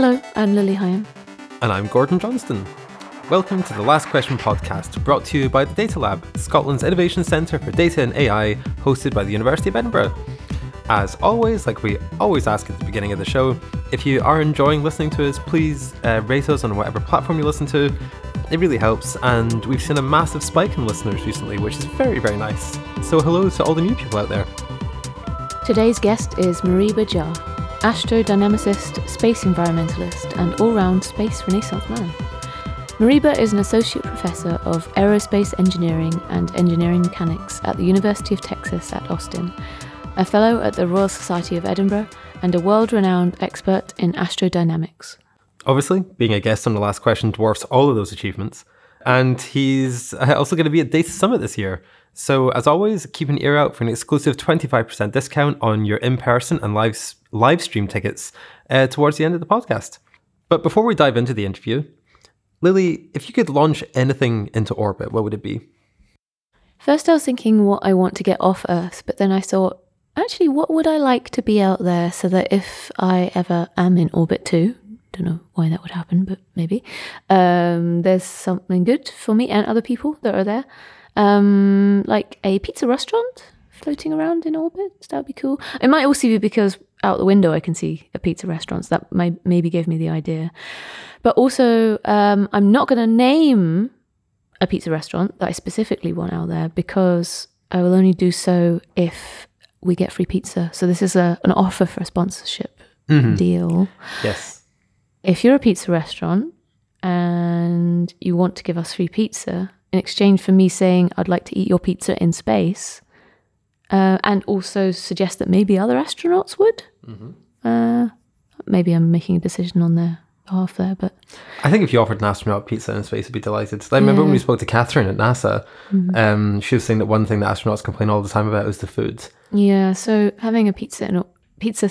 Hello, I'm Lily Higham. And I'm Gordon Johnstone. Welcome to the Last Question podcast, brought to you by the Data Lab, Scotland's innovation centre for data and AI, hosted by the University of Edinburgh. As always, like we always ask at the beginning of the show, if you are enjoying listening to us, please uh, rate us on whatever platform you listen to. It really helps, and we've seen a massive spike in listeners recently, which is very, very nice. So, hello to all the new people out there. Today's guest is Moriba Jah, astrodynamicist, space environmentalist, and all round space renaissance man. Moriba is an associate professor of aerospace engineering and engineering mechanics at the University of Texas at Austin, a fellow at the Royal Society of Edinburgh, and a world renowned expert in astrodynamics. Obviously, being a guest on the last question dwarfs all of those achievements. And he's uh, also going to be at Data Summit this year. So, as always, keep an ear out for an exclusive 25% discount on your in person and live, live stream tickets uh, towards the end of the podcast. But before we dive into the interview, Lily, if you could launch anything into orbit, what would it be? First, I was thinking what I want to get off Earth, but then I thought, actually, what would I like to be out there so that if I ever am in orbit too, don't know why that would happen, but maybe, um, there's something good for me and other people that are there. Um, like a pizza restaurant floating around in orbit. That would be cool. It might also be because out the window I can see a pizza restaurant. So that might maybe gave me the idea. But also, um, I'm not going to name a pizza restaurant that I specifically want out there because I will only do so if we get free pizza. So this is a, an offer for a sponsorship mm-hmm. deal. Yes. If you're a pizza restaurant and you want to give us free pizza in exchange for me saying I'd like to eat your pizza in space, uh, and also suggest that maybe other astronauts would. Mm-hmm. Uh, maybe I'm making a decision on their behalf there, but I think if you offered an astronaut pizza in space, I'd be delighted. I remember yeah. when we spoke to Catherine at NASA, mm-hmm. um, she was saying that one thing that astronauts complain all the time about is the food. Yeah, so having a pizza in pizza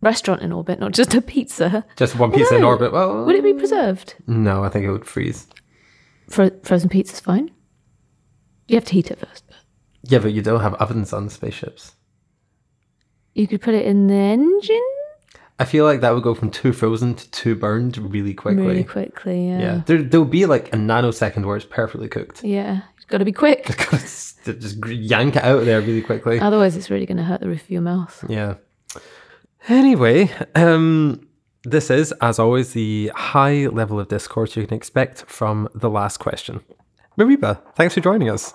restaurant in orbit, not just a pizza. Just one pizza in orbit. Well, would it be preserved? No, I think it would freeze. Fro- frozen pizza's fine. You have to heat it first. But. Yeah, but you don't have ovens on spaceships. You could put it in the engine. I feel like that would go from too frozen to too burned really quickly. Really quickly, yeah. Yeah, there there'll be like a nanosecond where it's perfectly cooked. Yeah, it's got to be quick. just, just yank it out of there really quickly. Otherwise, it's really going to hurt the roof of your mouth. Yeah. Anyway, um, this is, as always, the high level of discourse you can expect from the last question. Moriba, thanks for joining us.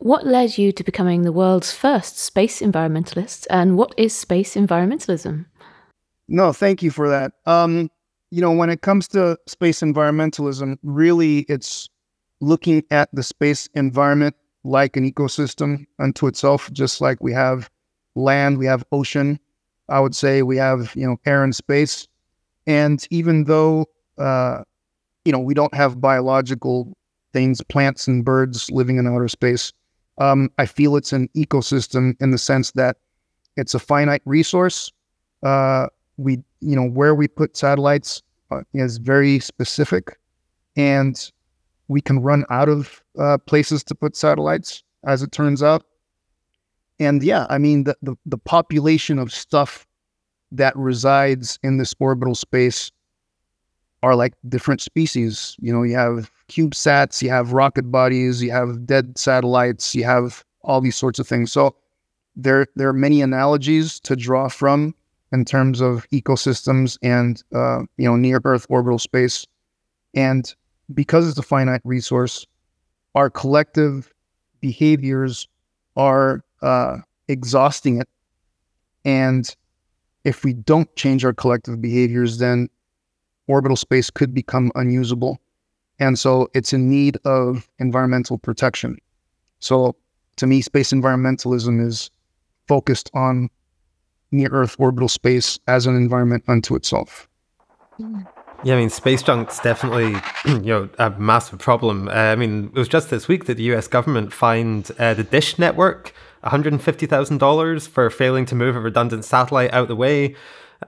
What led you to becoming the world's first space environmentalist, and what is space environmentalism? No, thank you for that. Um, you know, when it comes to space environmentalism, really it's looking at the space environment like an ecosystem unto itself, just like we have land, we have ocean. I would say we have, you know, air and space. And even though, uh, you know, we don't have biological things, plants and birds living in outer space, um, I feel it's an ecosystem in the sense that it's a finite resource. Uh, we, you know, where we put satellites uh, is very specific, and we can run out of uh, places to put satellites, as it turns out. And yeah, I mean, the, the, the population of stuff that resides in this orbital space are like different species. You know, you have CubeSats, you have rocket bodies, you have dead satellites, you have all these sorts of things. So there there are many analogies to draw from in terms of ecosystems and uh, you know near Earth orbital space. And because it's a finite resource, our collective behaviors are uh, exhausting it. And if we don't change our collective behaviors, then orbital space could become unusable. And so it's in need of environmental protection. So to me, space environmentalism is focused on near Earth orbital space as an environment unto itself. Yeah, I mean, space junk's definitely you know a massive problem. Uh, I mean, it was just this week that the U.S. government fined uh, the Dish network one hundred and fifty thousand dollars for failing to move a redundant satellite out the way.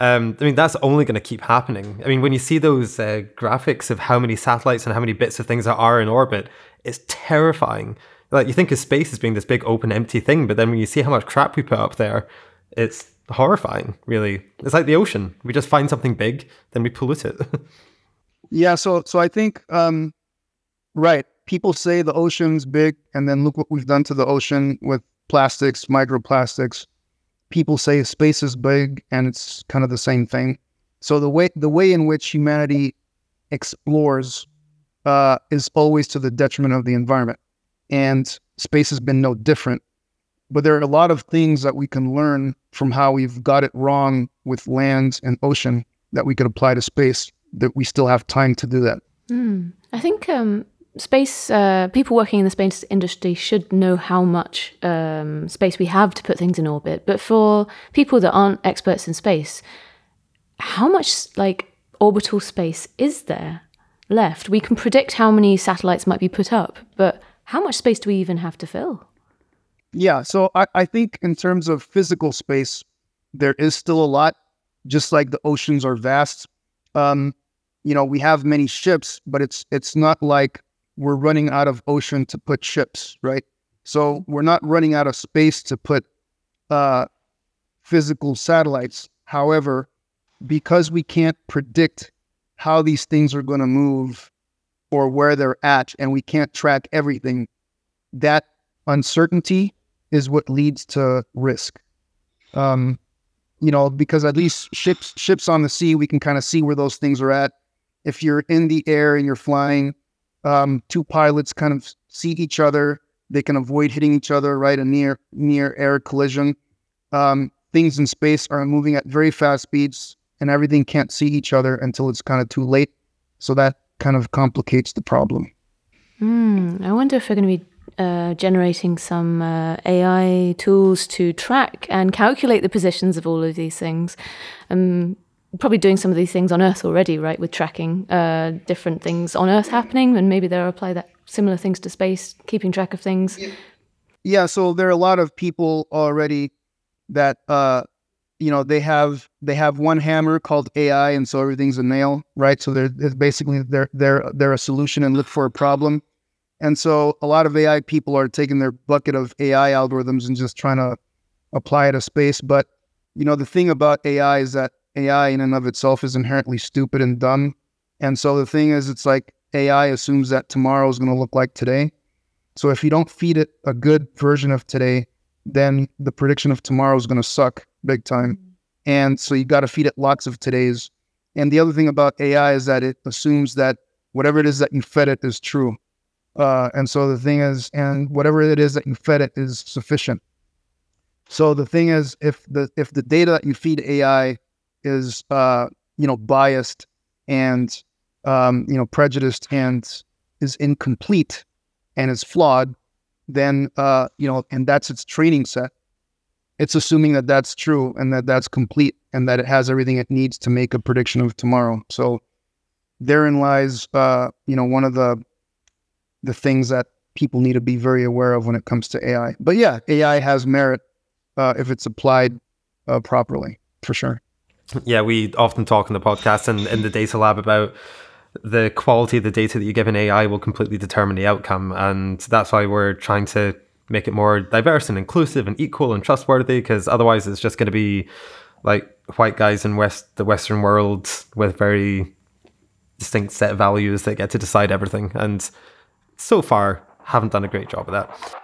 Um, I mean, that's only going to keep happening. I mean, when you see those uh, graphics of how many satellites and how many bits of things there are in orbit, it's terrifying. Like you think of space as being this big, open, empty thing, but then when you see how much crap we put up there, it's horrifying, really. It's like the ocean. We just find something big, then we pollute it. yeah, so so I think um, right. People say the ocean's big, and then look what we've done to the ocean with plastics, microplastics. People say space is big, and it's kind of the same thing. So the way the way in which humanity explores uh, is always to the detriment of the environment, and space has been no different. But there are a lot of things that we can learn from how we've got it wrong with land and ocean that we could apply to space. That we still have time to do that. Mm. I think um, space uh, people working in the space industry should know how much um, space we have to put things in orbit. But for people that aren't experts in space, how much like orbital space is there left? We can predict how many satellites might be put up, but how much space do we even have to fill? Yeah, so I, I think in terms of physical space, there is still a lot, just like the oceans are vast. Um, you know, we have many ships, but it's it's not like we're running out of ocean to put ships, right? So we're not running out of space to put uh, physical satellites. However, because we can't predict how these things are going to move or where they're at, and we can't track everything, that uncertainty is what leads to risk. Um, you know, because at least ships ships on the sea, we can kind of see where those things are at. If you're in the air and you're flying, um, two pilots kind of see each other. They can avoid hitting each other, right? A near near air collision. Um, things in space are moving at very fast speeds, and everything can't see each other until it's kind of too late. So that kind of complicates the problem. Mm, I wonder if we're going to be uh, generating some uh, AI tools to track and calculate the positions of all of these things. Um, probably doing some of these things on Earth already, right? With tracking uh, different things on Earth happening, and maybe they'll apply that similar things to space, keeping track of things. Yeah. So there are a lot of people already that uh, you know they have they have one hammer called AI, and so everything's a nail, right? So they're, they're basically they're they're they're a solution and look for a problem. And so a lot of AI people are taking their bucket of AI algorithms and just trying to apply it to space. But you know, the thing about AI is that AI in and of itself is inherently stupid and dumb. And so the thing is, it's like AI assumes that tomorrow is going to look like today. So if you don't feed it a good version of today, then the prediction of tomorrow is going to suck big time. And so you got to feed it lots of today's. And the other thing about AI is that it assumes that whatever it is that you fed it is true. Uh, and so the thing is, and whatever it is that you fed it is sufficient. So the thing is, if the if the data that you feed AI is uh, you know biased and um, you know prejudiced and is incomplete and is flawed, then uh, you know, and that's its training set. It's assuming that that's true and that that's complete and that it has everything it needs to make a prediction of tomorrow. So therein lies, uh, you know, one of the the things that people need to be very aware of when it comes to AI. But yeah, AI has merit uh, if it's applied uh, properly, for sure. Yeah, we often talk in the podcast and in the data lab about the quality of the data that you give an AI will completely determine the outcome. And that's why we're trying to make it more diverse and inclusive and equal and trustworthy, because otherwise it's just going to be like white guys in West the Western world with very distinct set of values that get to decide everything. And so far haven't done a great job of that.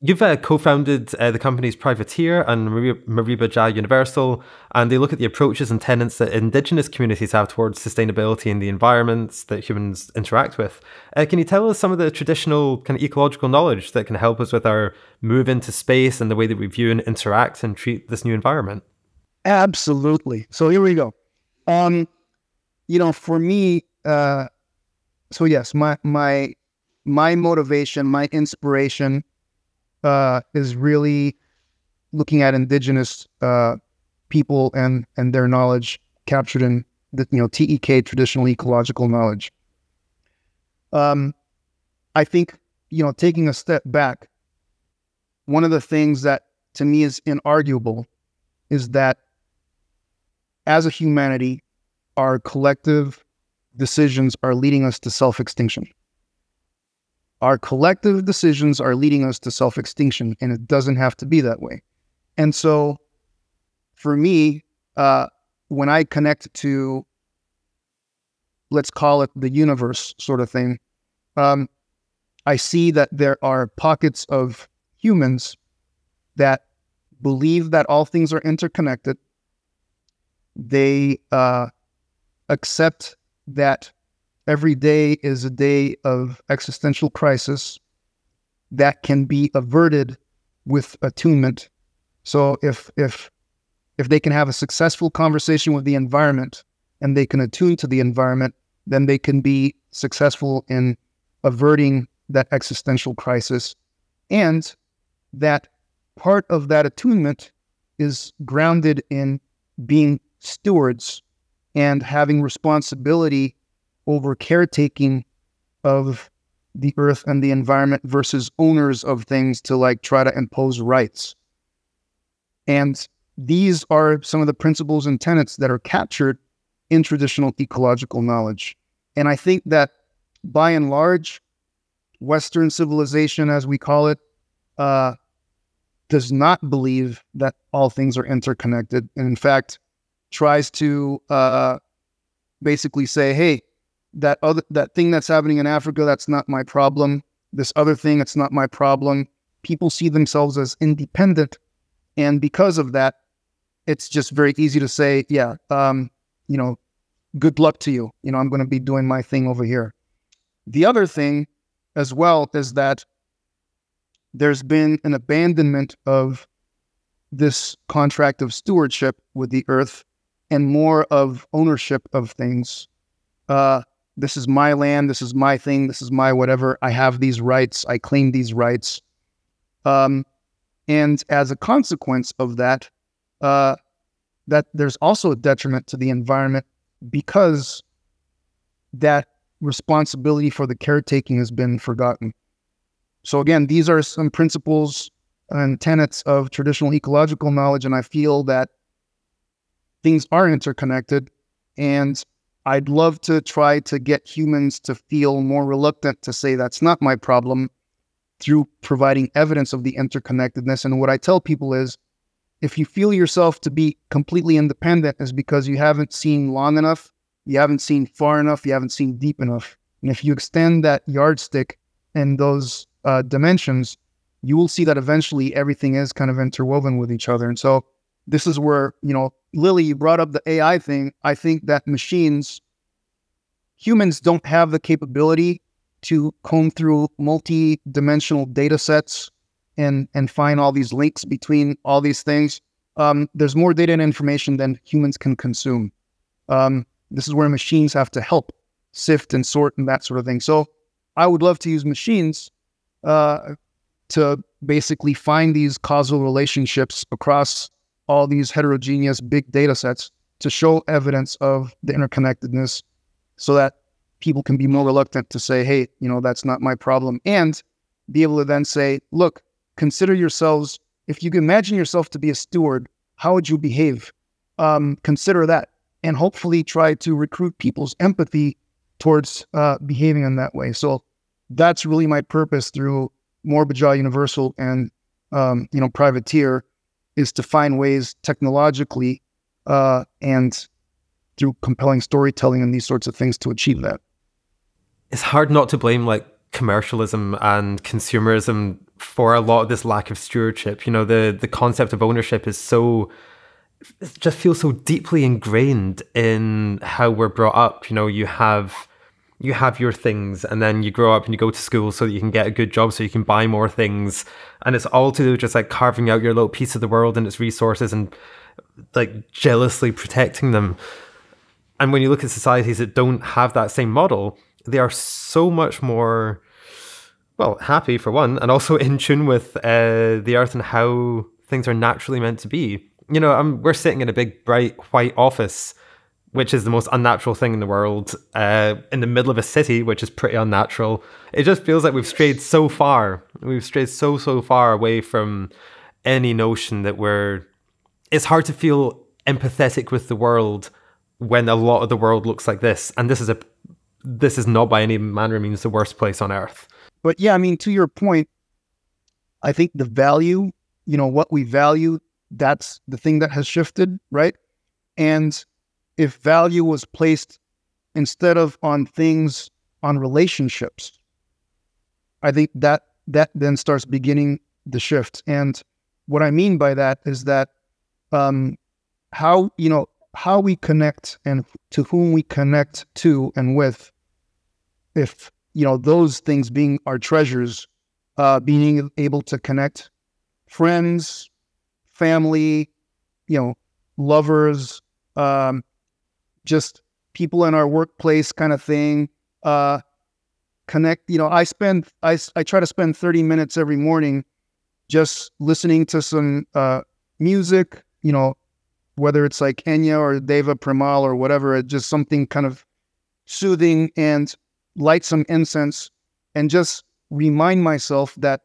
You've uh, co-founded uh, the companies Privateer and Moriba Universal, and they look at the approaches and tenets that indigenous communities have towards sustainability in the environments that humans interact with. Uh, can you tell us some of the traditional kind of ecological knowledge that can help us with our move into space and the way that we view and interact and treat this new environment? Absolutely. So here we go. Um, you know, for me, uh, so yes, my my my motivation, my inspiration uh, is really looking at indigenous uh, people and and their knowledge captured in the you know TEK traditional ecological knowledge. Um, I think you know taking a step back, one of the things that to me is inarguable is that as a humanity, our collective decisions are leading us to self extinction. Our collective decisions are leading us to self extinction, and it doesn't have to be that way. And so, for me, uh, when I connect to, let's call it the universe sort of thing, um, I see that there are pockets of humans that believe that all things are interconnected. They uh, accept that every day is a day of existential crisis that can be averted with attunement. So if if if they can have a successful conversation with the environment and they can attune to the environment, then they can be successful in averting that existential crisis. And that part of that attunement is grounded in being stewards and having responsibility over caretaking of the earth and the environment versus owners of things to like try to impose rights. And these are some of the principles and tenets that are captured in traditional ecological knowledge. And I think that by and large, Western civilization, as we call it, uh, does not believe that all things are interconnected. And in fact, tries to uh, basically say, hey, that other that thing that's happening in Africa, that's not my problem. This other thing, it's not my problem. People see themselves as independent, and because of that, it's just very easy to say, yeah, um, you know, good luck to you. You know, I'm going to be doing my thing over here. The other thing, as well, is that there's been an abandonment of this contract of stewardship with the earth and more of ownership of things. Uh, this is my land. This is my thing. This is my whatever. I have these rights. I claim these rights. Um, and as a consequence of that, uh, that there's also a detriment to the environment because that responsibility for the caretaking has been forgotten. So again, these are some principles and tenets of traditional ecological knowledge, and I feel that things are interconnected and I'd love to try to get humans to feel more reluctant to say that's not my problem through providing evidence of the interconnectedness. And what I tell people is if you feel yourself to be completely independent, is because you haven't seen long enough, you haven't seen far enough, you haven't seen deep enough. And if you extend that yardstick and those uh, dimensions, you will see that eventually everything is kind of interwoven with each other. And so this is where, you know, Lily, you brought up the AI thing. I think that machines, humans don't have the capability to comb through multi-dimensional data sets and and find all these links between all these things. Um, there's more data and information than humans can consume. Um, this is where machines have to help sift and sort and that sort of thing. So I would love to use machines uh, to basically find these causal relationships across all these heterogeneous big data sets to show evidence of the interconnectedness so that people can be more reluctant to say, hey, you know, that's not my problem. And be able to then say, look, consider yourselves, if you can imagine yourself to be a steward, how would you behave? Um, consider that and hopefully try to recruit people's empathy towards uh, behaving in that way. So that's really my purpose through Moriba Universal and um, you know Privateer is to find ways technologically uh, and through compelling storytelling and these sorts of things to achieve that. It's hard not to blame like commercialism and consumerism for a lot of this lack of stewardship. You know, the the concept of ownership is so it just feels so deeply ingrained in how we're brought up. You know, you have you have your things and then you grow up and you go to school so that you can get a good job so you can buy more things. And it's all to do with just like carving out your little piece of the world and its resources and like jealously protecting them. And when you look at societies that don't have that same model they are so much more well happy for one and also in tune with uh, the earth and how things are naturally meant to be. You know I'm, we're sitting in a big bright white office which is the most unnatural thing in the world, uh, in the middle of a city, which is pretty unnatural. It just feels like we've strayed so far. We've strayed so, so far away from any notion that we're. It's hard to feel empathetic with the world when a lot of the world looks like this. And this is a. This is not by any manner of means the worst place on earth. But yeah, I mean, to your point, I think the value, you know, what we value that's the thing that has shifted, right? And if value was placed instead of on things on relationships, I think that that then starts beginning the shift. And what I mean by that is that um, how you know how we connect and to whom we connect to and with, if you know those things being our treasures, uh, being able to connect friends, family, you know, lovers, um, just people in our workplace kind of thing. Uh, connect, you know, I spend, I, I try to spend 30 minutes every morning just listening to some uh, music, you know, whether it's like Enya or Deva Premal or whatever, just something kind of soothing and light some incense and just remind myself that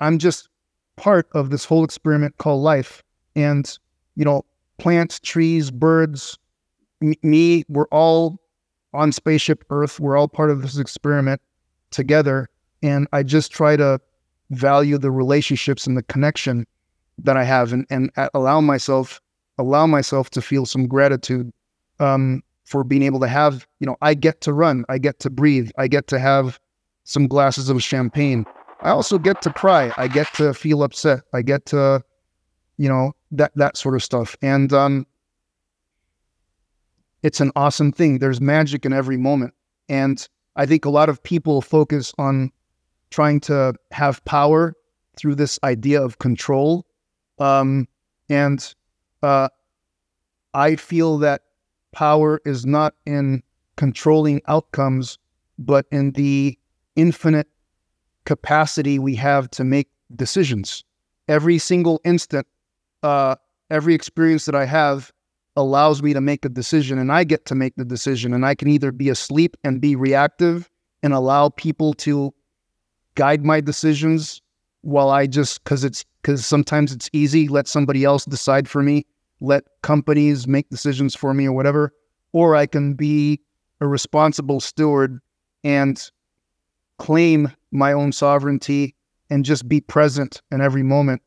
I'm just part of this whole experiment called life. And, you know, plants, trees, birds, me, we're all on spaceship Earth. We're all part of this experiment together. And I just try to value the relationships and the connection that I have and, and allow myself allow myself to feel some gratitude um, for being able to have, you know, I get to run, I get to breathe, I get to have some glasses of champagne. I also get to cry. I get to feel upset. I get to, you know, that that sort of stuff. And um, it's an awesome thing. There's magic in every moment. And I think a lot of people focus on trying to have power through this idea of control. Um, and uh, I feel that power is not in controlling outcomes, but in the infinite capacity we have to make decisions. Every single instant, uh, every experience that I have allows me to make a decision, and I get to make the decision. And I can either be asleep and be reactive and allow people to guide my decisions while I just because it's because sometimes it's easy, let somebody else decide for me, let companies make decisions for me or whatever, or I can be a responsible steward and claim my own sovereignty and just be present in every moment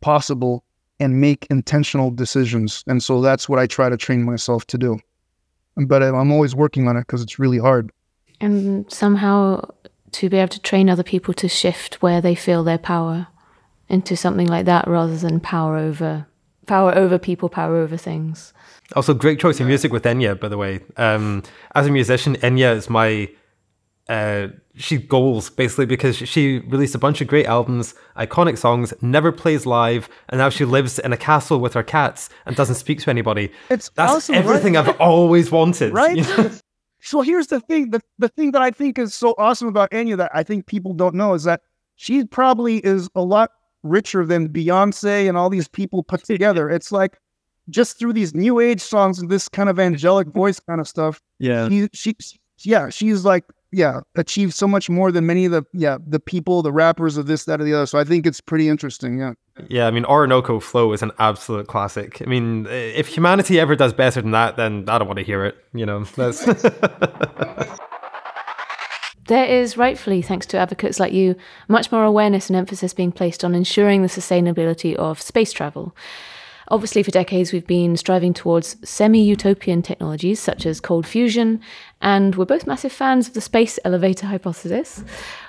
possible and make intentional decisions. And so that's what I try to train myself to do. But I'm always working on it because it's really hard. And somehow to be able to train other people to shift where they feel their power into something like that rather than power over power over people, power over things. Also, great choice of music with Enya, by the way. Um, as a musician, Enya is my uh, she goals basically because she released a bunch of great albums, iconic songs, never plays live, and now she lives in a castle with her cats and doesn't speak to anybody. It's That's awesome, everything right? I've always wanted. right? you know? so here's the thing: the the thing that I think is so awesome about Enya that I think people don't know is that she probably is a lot richer than Beyonce and all these people put together. It's like just through these new age songs and this kind of angelic voice kind of stuff. Yeah. She, she, yeah, she's like, yeah, achieved so much more than many of the, yeah, the people, the rappers of this, that, or the other. So I think it's pretty interesting. Yeah. Yeah, I mean, Orinoco Flow is an absolute classic. I mean, if humanity ever does better than that, then I don't want to hear it. You know, that's. There is, rightfully, thanks to advocates like you, much more awareness and emphasis being placed on ensuring the sustainability of space travel. Obviously, for decades, we've been striving towards semi utopian technologies such as cold fusion, and we're both massive fans of the space elevator hypothesis.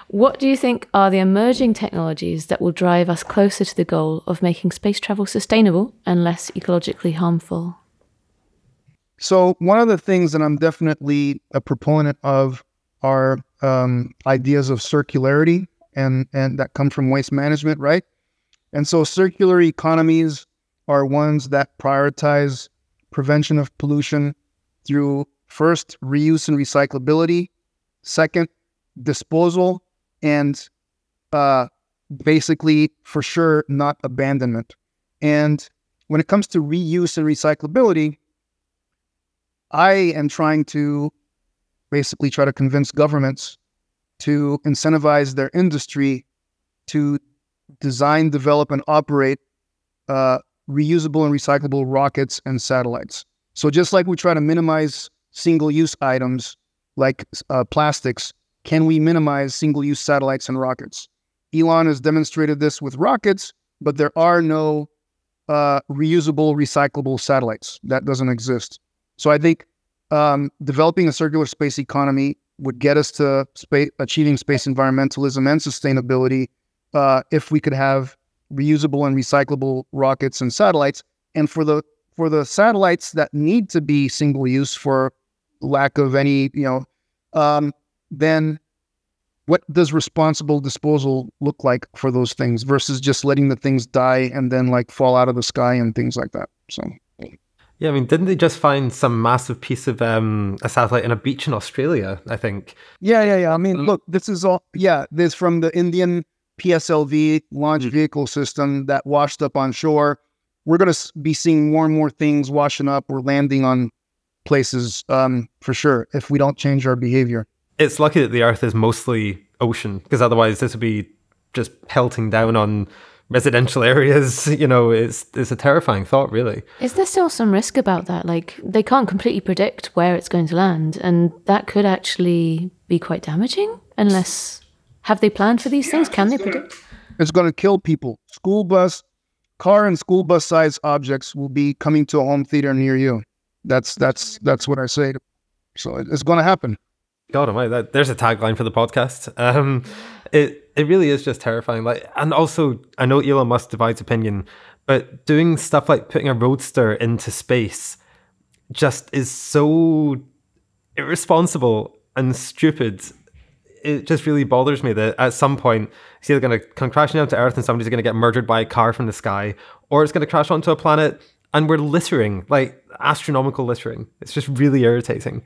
What do you think are the emerging technologies that will drive us closer to the goal of making space travel sustainable and less ecologically harmful? So one of the things that I'm definitely a proponent of are um, ideas of circularity and and that come from waste management, right? And so circular economies are ones that prioritize prevention of pollution through first reuse and recyclability, second disposal, and uh, basically for sure not abandonment. And when it comes to reuse and recyclability, I am trying to basically try to convince governments to incentivize their industry to design, develop, and operate uh, reusable and recyclable rockets and satellites. So just like we try to minimize single-use items like uh, plastics, can we minimize single-use satellites and rockets? Elon has demonstrated this with rockets, but there are no uh, reusable, recyclable satellites. That doesn't exist. So I think um, developing a circular space economy would get us to space, achieving space environmentalism and sustainability uh, if we could have reusable and recyclable rockets and satellites. And for the for the satellites that need to be single use for lack of any, you know, um, then what does responsible disposal look like for those things versus just letting the things die and then like fall out of the sky and things like that? So. Yeah, I mean, didn't they just find some massive piece of um, a satellite in a beach in Australia? I think. Yeah, yeah, yeah. I mean, look, this is all. Yeah, this from the Indian PSLV launch mm. vehicle system that washed up on shore. We're going to be seeing more and more things washing up or landing on places um, for sure if we don't change our behavior. It's lucky that the Earth is mostly ocean because otherwise this would be just pelting down on residential areas, you know, it's it's a terrifying thought, really. Is there still some risk about that? Like they can't completely predict where it's going to land, and that could actually be quite damaging unless have they planned for these yeah, things? Can they gonna, predict? It's going to kill people. School bus, car, and school bus size objects will be coming to a home theater near you. That's that's that's what I say. So it's going to happen. God almighty, that, there's a tagline for the podcast. Um, it it really is just terrifying. Like, and also, I know Elon Musk divides opinion, but doing stuff like putting a roadster into space just is so irresponsible and stupid. It just really bothers me that at some point it's either going to come crashing down to Earth and somebody's going to get murdered by a car from the sky, or it's going to crash onto a planet and we're littering, like astronomical littering. It's just really irritating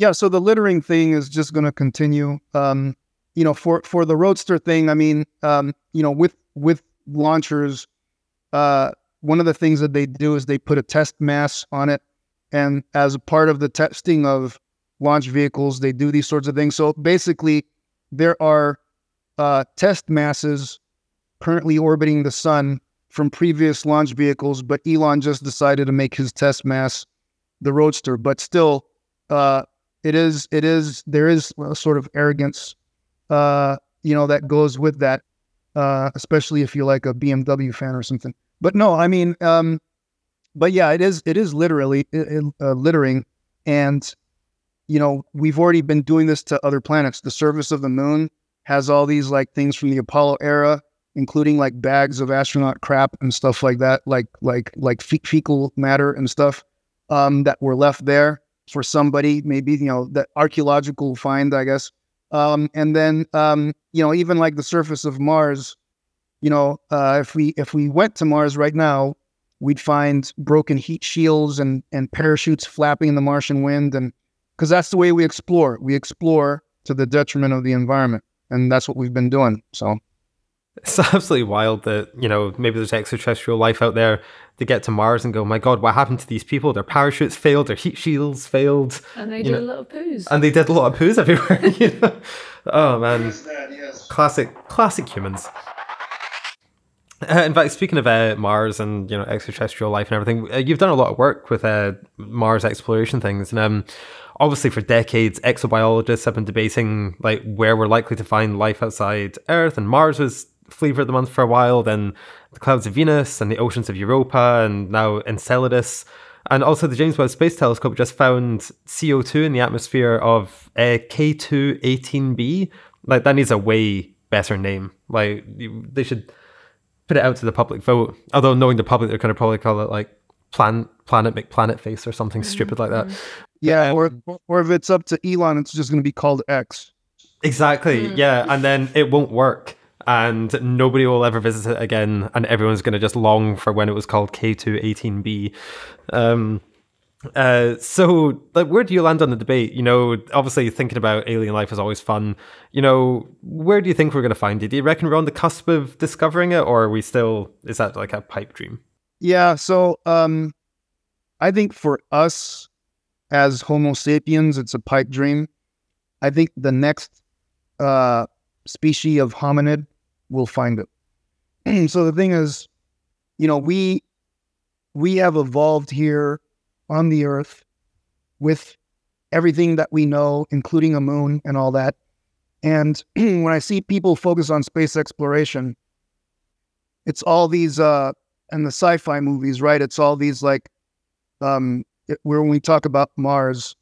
yeah, so the littering thing is just going to continue. Um, you know, for for the roadster thing, I mean, um, you know, with with launchers, uh, one of the things that they do is they put a test mass on it, and as a part of the testing of launch vehicles, they do these sorts of things. So basically, there are uh, test masses currently orbiting the sun from previous launch vehicles, but Elon just decided to make his test mass the Roadster. But still, uh, it is it is there is a sort of arrogance uh you know that goes with that uh especially if you're like a BMW fan or something but no I mean um but yeah it is it is literally uh, littering and you know we've already been doing this to other planets the surface of the moon has all these like things from the Apollo era including like bags of astronaut crap and stuff like that like like like fe- fecal matter and stuff um that were left there for somebody, maybe, you know, that archaeological find, I guess. Um, and then, um, you know, even like the surface of Mars, you know, uh, if we if we went to Mars right now, we'd find broken heat shields and and parachutes flapping in the Martian wind, and because that's the way we explore. We explore to the detriment of the environment, and that's what we've been doing. So it's absolutely wild that, you know, maybe there's extraterrestrial life out there. to get to Mars and go, my God, what happened to these people? Their parachutes failed, their heat shields failed. And they did know, a lot of poos. And they did a lot of poos everywhere. you know? Oh, man. That, yes. Classic, classic humans. Uh, in fact, speaking of uh, Mars and you know extraterrestrial life and everything, uh, you've done a lot of work with uh, Mars exploration things, and um, obviously for decades, exobiologists have been debating like where we're likely to find life outside Earth, and Mars was flavor of the month for a while, then the clouds of Venus and the oceans of Europa, and now Enceladus. And also, the James Webb Space Telescope just found CO2 in the atmosphere of uh, K2-18b. Like, that needs a way better name. Like, they should put it out to the public vote. Although, knowing the public, they're going to probably call it like plan, Planet McPlanet Face or something mm-hmm. stupid like that. Yeah, or, or if it's up to Elon, it's just going to be called X. Exactly. Mm. Yeah, and then it won't work and nobody will ever visit it again, and everyone's going to just long for when it was called K2-18b. Um, uh, so, like, where do you land on the debate? You know, obviously thinking about alien life is always fun. You know, where do you think we're going to find it? Do you reckon we're on the cusp of discovering it, or are we still? Is that like a pipe dream? Yeah. So, um, I think for us as Homo sapiens, it's a pipe dream. I think the next uh, species of hominid will find it. so the thing is, you know, we we have evolved here on the earth with everything that we know, including a moon and all that. And when I see people focus on space exploration, it's all these uh, and the sci-fi movies, right? It's all these like, um, where when we talk about Mars,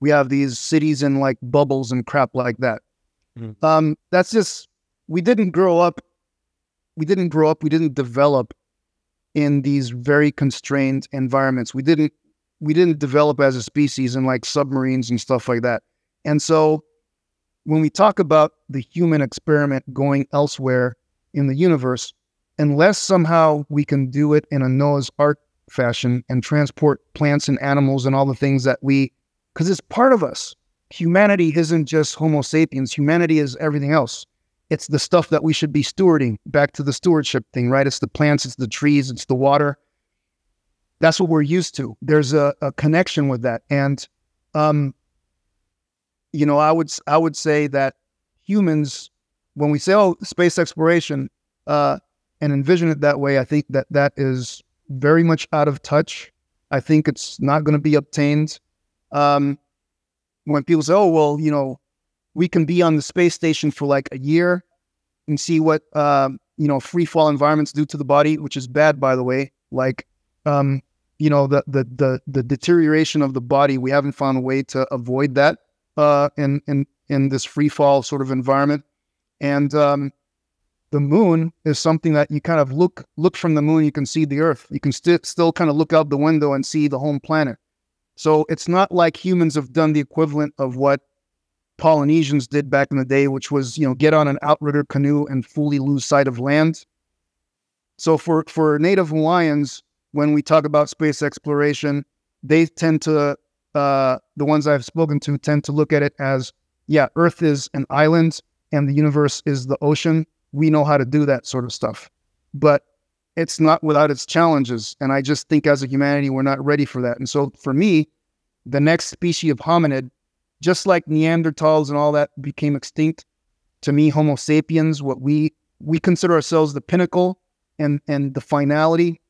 we have these cities in like bubbles and crap like that. Mm. Um, that's just we didn't grow up. We didn't grow up. We didn't develop in these very constrained environments. We didn't we didn't develop as a species in like submarines and stuff like that. And so when we talk about the human experiment going elsewhere in the universe, unless somehow we can do it in a Noah's Ark fashion and transport plants and animals and all the things that we, because it's part of us. Humanity isn't just Homo sapiens, humanity is everything else. It's the stuff that we should be stewarding, back to the stewardship thing, right? It's the plants, it's the trees, it's the water. That's what we're used to. There's a, a connection with that. And, um, you know, I would I would say that humans, when we say, "Oh, space exploration," uh, and envision it that way, I think that that is very much out of touch. I think it's not going to be obtained. Um, when people say, "Oh, well, you know, we can be on the space station for like a year and see what um, you know free fall environments do to the body," which is bad, by the way. Like, um, you know, the the the the deterioration of the body. We haven't found a way to avoid that uh, in in in this free fall sort of environment, and um, the moon is something that you kind of look look from the moon. You can see the Earth. You can st- still kind of look out the window and see the home planet. So it's not like humans have done the equivalent of what Polynesians did back in the day, which was you know get on an outrigger canoe and fully lose sight of land. So for for Native Hawaiians, when we talk about space exploration, they tend to uh, the ones I've spoken to tend to look at it as yeah, Earth is an island and the universe is the ocean. We know how to do that sort of stuff, but it's not without its challenges. And I just think as a humanity, we're not ready for that. And so for me, the next species of hominid, just like Neanderthals and all that became extinct, to me, Homo sapiens, what we we consider ourselves the pinnacle and and the finality.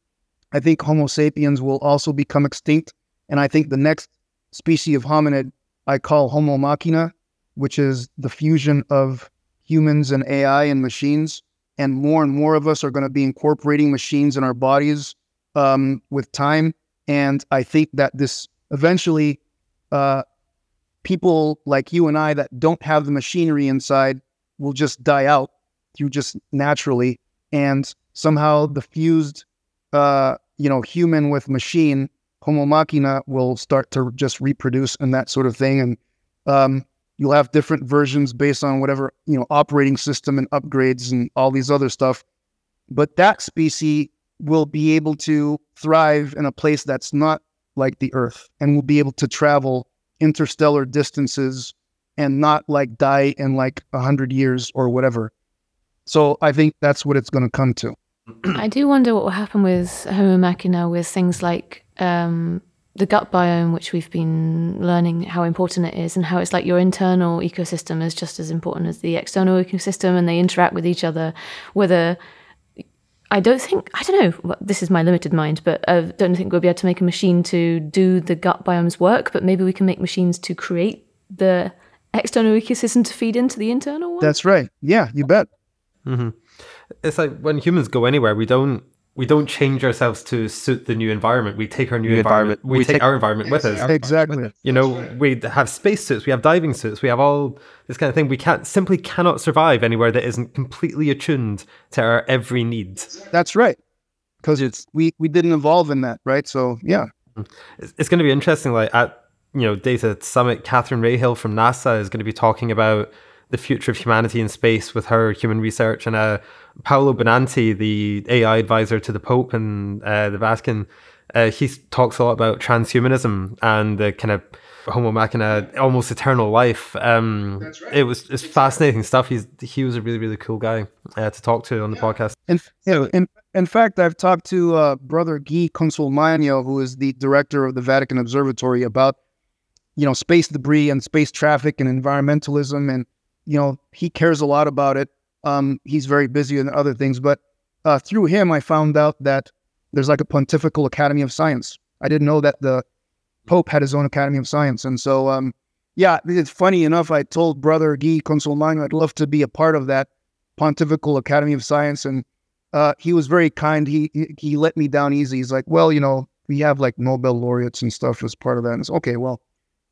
I think Homo sapiens will also become extinct. And I think the next species of hominid I call Homo machina, which is the fusion of humans and AI and machines. And more and more of us are going to be incorporating machines in our bodies um, with time. And I think that this eventually, uh, people like you and I that don't have the machinery inside will just die out through just naturally. And somehow the fused, uh, you know, human with machine Homo machina will start to just reproduce and that sort of thing. And um, you'll have different versions based on whatever, you know, operating system and upgrades and all these other stuff. But that species will be able to thrive in a place that's not like the Earth and will be able to travel interstellar distances and not like die in like a hundred years or whatever. So I think that's what it's going to come to. I do wonder what will happen with Homo machina with things like um, the gut biome, which we've been learning how important it is, and how it's like your internal ecosystem is just as important as the external ecosystem, and they interact with each other. Whether I don't think I don't know. Well, this is my limited mind, but I don't think we'll be able to make a machine to do the gut biome's work. But maybe we can make machines to create the external ecosystem to feed into the internal one. That's right. Yeah, you bet. Mm-hmm. It's like when humans go anywhere, we don't we don't change ourselves to suit the new environment. We take our new, New environment, environment. We, We take, take- our environment with us. Exactly. You know, we have space suits, we have diving suits, we have all this kind of thing. We can't simply cannot survive anywhere that isn't completely attuned to our every need. That's right. Because it's we we didn't evolve in that, right? So yeah. It's, it's going to be interesting. Like at you know Data Summit, Catherine Rahill from NASA is going to be talking about the future of humanity in space with her human research, and uh, Paolo Benanti, the AI advisor to the Pope and uh, the Vatican, uh, he talks a lot about transhumanism and the kind of Homo machina, almost eternal life. Um, It was it's fascinating stuff. He's he was a really really cool guy uh, to talk to on the podcast. And you know, in, in fact, I've talked to uh, Brother Guy Consolmagno, who is the director of the Vatican Observatory, about you know space debris and space traffic and environmentalism, and you know he cares a lot about it. Um, he's very busy in other things, but uh, through him, I found out that there's like a Pontifical Academy of Science. I didn't know that the Pope had his own Academy of Science, and so um, yeah, it's funny enough. I told Brother Guy Consolmagno I'd love to be a part of that Pontifical Academy of Science and uh, he was very kind. He, he he let me down easy. He's like, well, you know, we have like Nobel laureates and stuff as part of that. And it's okay, well,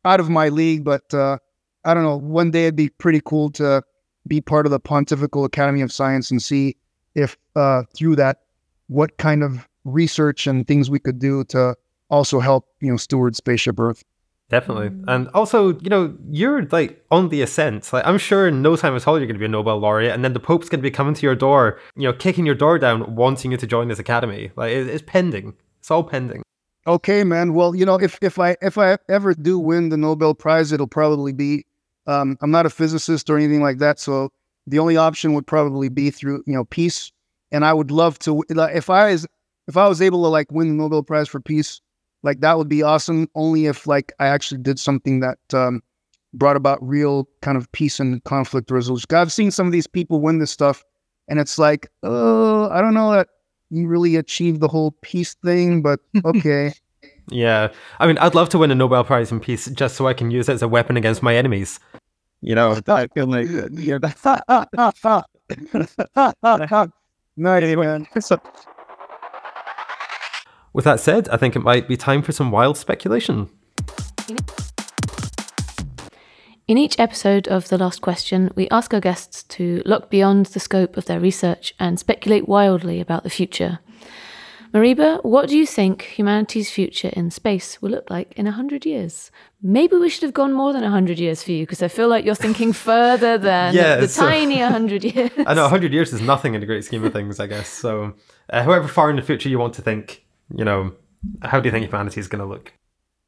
out of my league, but uh, I don't know. One day it'd be pretty cool to be part of the Pontifical Academy of Science and see if uh, through that, what kind of research and things we could do to also help, you know, steward spaceship Earth. Definitely. And also, you know, you're like on the ascent. Like I'm sure in no time at all you're gonna be a Nobel laureate and then the Pope's gonna be coming to your door, you know, kicking your door down, wanting you to join this academy. Like it's pending. It's all pending. Okay, man. Well, you know, if if I if I ever do win the Nobel Prize, it'll probably be um, I'm not a physicist or anything like that, so the only option would probably be through you know peace. And I would love to if I was if I was able to like win the Nobel Prize for peace, like that would be awesome. Only if like I actually did something that um, brought about real kind of peace and conflict resolution. I've seen some of these people win this stuff, and it's like, oh, I don't know that you really achieved the whole peace thing, but okay. yeah, I mean, I'd love to win a Nobel Prize in peace just so I can use it as a weapon against my enemies. You know, I feel like you're no idea, man. With that said, I think it might be time for some wild speculation. In each episode of The Last Question, we ask our guests to look beyond the scope of their research and speculate wildly about the future. Moriba, what do you think humanity's future in space will look like in 100 years? Maybe we should have gone more than 100 years for you because I feel like you're thinking further than Yeah, the so- tiny 100 years. I know 100 years is nothing in the great scheme of things, I guess. So, uh, however far in the future you want to think, you know, how do you think humanity is going to look?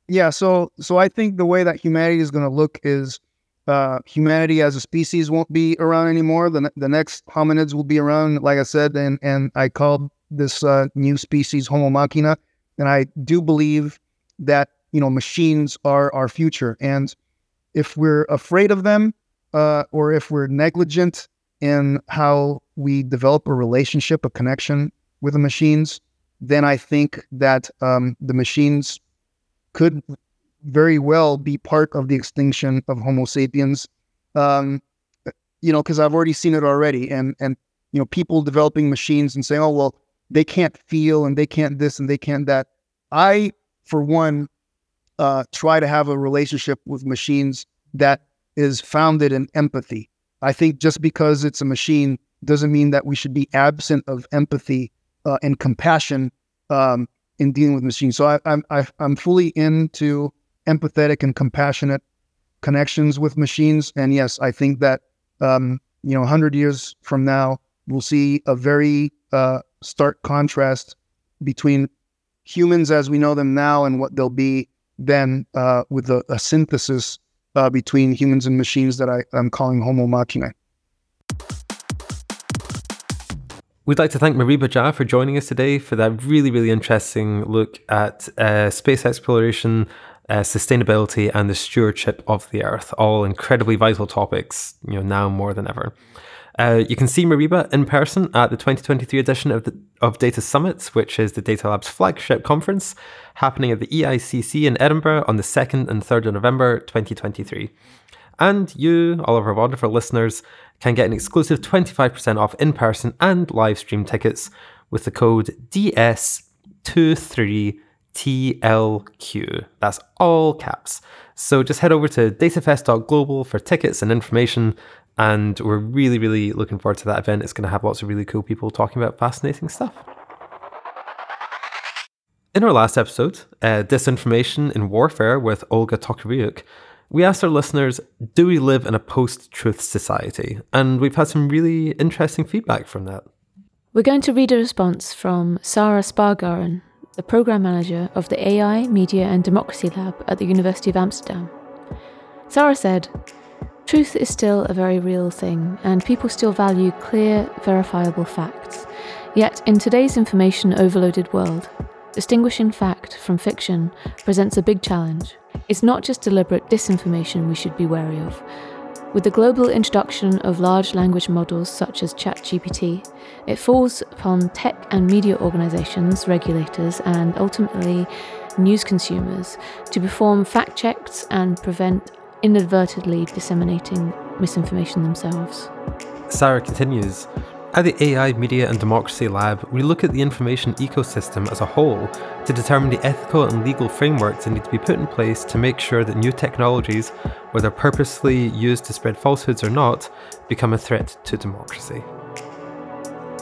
Yeah, so so I think the way that humanity is going to look is uh, humanity as a species won't be around anymore. The, ne- the next hominids will be around, like I said, and and I called this uh, new species Homo machina, and I do believe that you know machines are our future, and if we're afraid of them, uh, or if we're negligent in how we develop a relationship, a connection with the machines, then I think that um, the machines could very well be part of the extinction of Homo sapiens. Um, you know, because I've already seen it already, and and you know, people developing machines and saying, "Oh, well, they can't feel and they can't this and they can't that." I, for one, uh, try to have a relationship with machines that is founded in empathy. I think just because it's a machine doesn't mean that we should be absent of empathy uh, and compassion um, in dealing with machines. So I, I'm I, I'm fully into empathetic and compassionate connections with machines. And yes, I think that um, you know, 100 years from now, we'll see a very uh, stark contrast between humans as we know them now and what they'll be then, uh, with a, a synthesis uh, between humans and machines that I, I'm calling Homo machina. We'd like to thank Moriba Jah for joining us today for that really, really interesting look at uh, space exploration, uh, sustainability, and the stewardship of the Earth. All incredibly vital topics, you know, now more than ever. Uh, you can see Moriba in person at the 2023 edition of the of Data Summit, which is the Data Lab's flagship conference, happening at the EICC in Edinburgh on the 2nd and 3rd of November 2023. And you, all of our wonderful listeners, can get an exclusive 25% off in person and live stream tickets with the code DS23TLQ. That's all caps. So just head over to datafest.global for tickets and information. And we're really, really looking forward to that event. It's going to have lots of really cool people talking about fascinating stuff. In our last episode, uh, Disinformation in Warfare with Olga Tokariuk, we asked our listeners, do we live in a post truth society? And we've had some really interesting feedback from that. We're going to read a response from Sara Spaargaren, the program manager of the AI, Media and Democracy Lab at the University of Amsterdam. Sara said, Truth is still a very real thing, and people still value clear, verifiable facts. Yet, in today's information overloaded world, distinguishing fact from fiction presents a big challenge. It's not just deliberate disinformation we should be wary of. With the global introduction of large language models such as ChatGPT, it falls upon tech and media organizations, regulators, and ultimately news consumers to perform fact checks and prevent inadvertently disseminating misinformation themselves. Sara continues At the AI, Media and Democracy Lab, we look at the information ecosystem as a whole to determine the ethical and legal frameworks that need to be put in place to make sure that new technologies, whether purposely used to spread falsehoods or not, become a threat to democracy.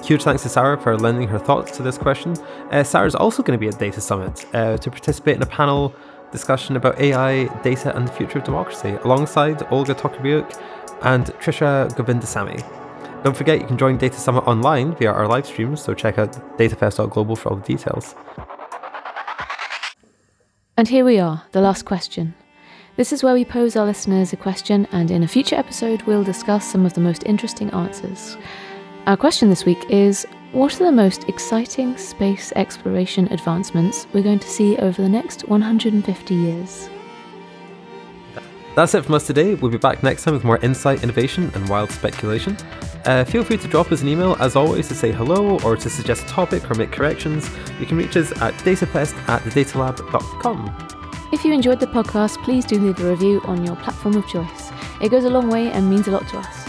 Huge thanks to Sara for lending her thoughts to this question. Uh, is also going to be at Data Summit uh, to participate in a panel discussion about AI, data, and the future of democracy, alongside Olga Tokariuk and Trisha Govindasamy. Don't forget you can join Data Summit online via our live streams, so check out datafest.global for all the details. And here we are, the last question. This is where we pose our listeners a question, and in a future episode, we'll discuss some of the most interesting answers. Our question this week is What are the most exciting space exploration advancements we're going to see over the next 150 years? That's it from us today. We'll be back next time with more insight, innovation, and wild speculation. Uh, feel free to drop us an email, as always, to say hello or to suggest a topic or make corrections. You can reach us at datafest at thedatalab.com. If you enjoyed the podcast, please do leave a review on your platform of choice. It goes a long way and means a lot to us.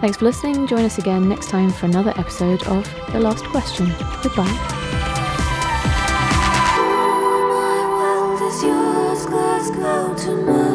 Thanks for listening. Join us again next time for another episode of The Last Question. Goodbye. tomorrow